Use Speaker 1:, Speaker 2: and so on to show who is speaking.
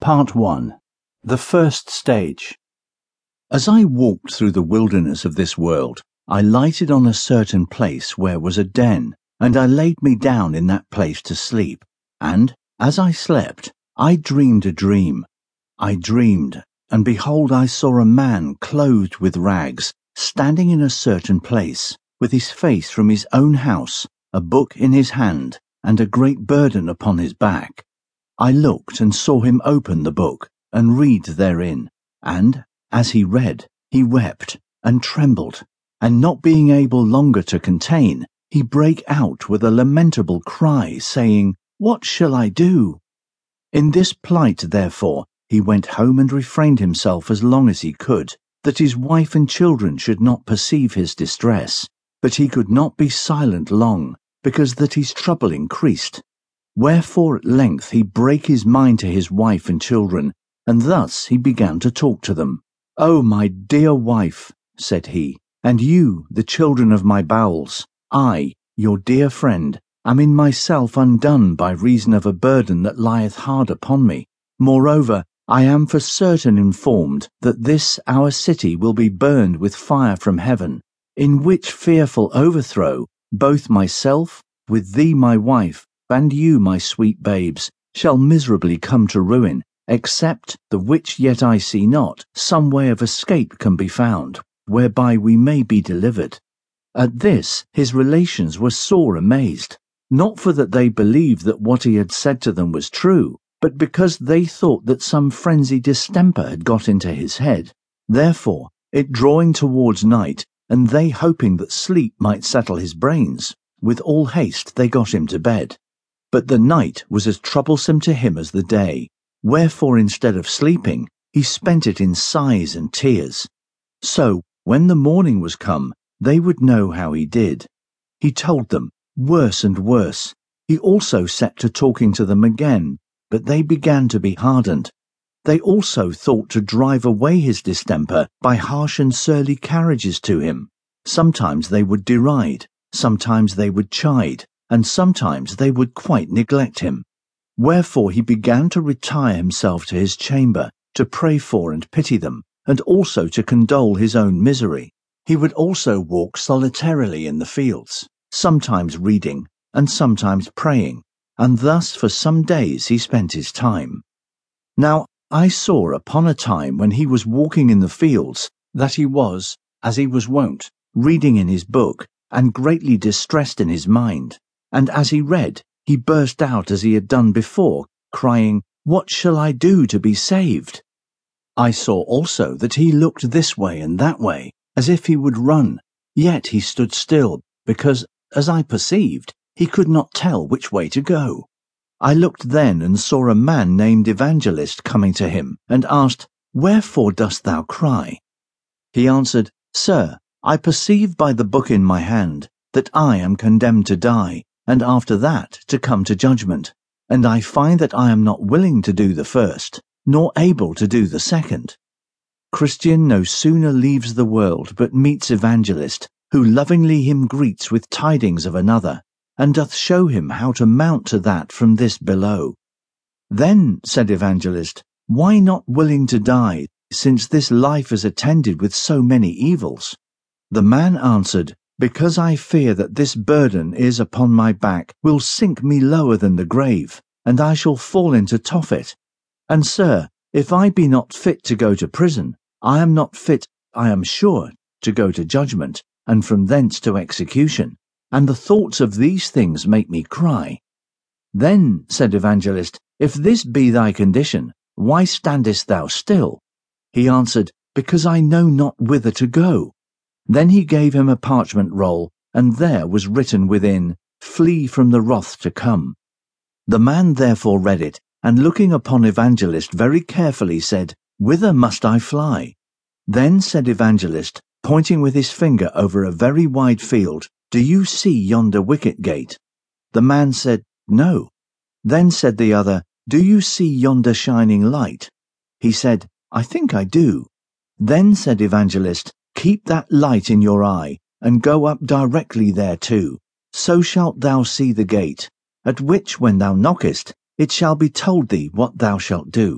Speaker 1: Part 1 The First Stage As I walked through the wilderness of this world, I lighted on a certain place where was a den, and I laid me down in that place to sleep. And, as I slept, I dreamed a dream. I dreamed, and behold, I saw a man clothed with rags, standing in a certain place, with his face from his own house, a book in his hand, and a great burden upon his back. I looked and saw him open the book and read therein, and, as he read, he wept and trembled, and not being able longer to contain, he brake out with a lamentable cry, saying, What shall I do? In this plight, therefore, he went home and refrained himself as long as he could, that his wife and children should not perceive his distress. But he could not be silent long, because that his trouble increased. Wherefore at length he brake his mind to his wife and children, and thus he began to talk to them. O my dear wife, said he, and you, the children of my bowels, I, your dear friend, am in myself undone by reason of a burden that lieth hard upon me. Moreover, I am for certain informed that this our city will be burned with fire from heaven, in which fearful overthrow both myself, with thee my wife, and you my sweet babes, shall miserably come to ruin, except the which yet I see not, some way of escape can be found, whereby we may be delivered. At this his relations were sore amazed, not for that they believed that what he had said to them was true, but because they thought that some frenzied distemper had got into his head. Therefore, it drawing towards night, and they hoping that sleep might settle his brains, with all haste they got him to bed. But the night was as troublesome to him as the day, wherefore instead of sleeping, he spent it in sighs and tears. So, when the morning was come, they would know how he did. He told them, worse and worse. He also set to talking to them again, but they began to be hardened. They also thought to drive away his distemper by harsh and surly carriages to him. Sometimes they would deride, sometimes they would chide, and sometimes they would quite neglect him. Wherefore he began to retire himself to his chamber, to pray for and pity them, and also to condole his own misery. He would also walk solitarily in the fields, sometimes reading, and sometimes praying, and thus for some days he spent his time. Now I saw upon a time when he was walking in the fields that he was, as he was wont, reading in his book, and greatly distressed in his mind. And as he read, he burst out as he had done before, crying, What shall I do to be saved? I saw also that he looked this way and that way, as if he would run, yet he stood still, because, as I perceived, he could not tell which way to go. I looked then and saw a man named Evangelist coming to him, and asked, Wherefore dost thou cry? He answered, Sir, I perceive by the book in my hand that I am condemned to die, and after that to come to judgment. And I find that I am not willing to do the first, nor able to do the second. Christian no sooner leaves the world but meets Evangelist, who lovingly him greets with tidings of another and doth show him how to mount to that from this below. Then, said Evangelist, why not willing to die, since this life is attended with so many evils? The man answered, Because I fear that this burden is upon my back will sink me lower than the grave, and I shall fall into Tophet. And, sir, if I be not fit to go to prison, I am not fit, I am sure, to go to judgment, and from thence to execution and the thoughts of these things make me cry. Then, said Evangelist, if this be thy condition, why standest thou still? He answered, Because I know not whither to go. Then he gave him a parchment roll, and there was written within, Flee from the wrath to come. The man therefore read it, and looking upon Evangelist very carefully said, Whither must I fly? Then said Evangelist, pointing with his finger over a very wide field, do you see yonder wicket gate? The man said, No. Then said the other, Do you see yonder shining light? He said, I think I do. Then said Evangelist, Keep that light in your eye, and go up directly thereto. So shalt thou see the gate, at which when thou knockest, it shall be told thee what thou shalt do.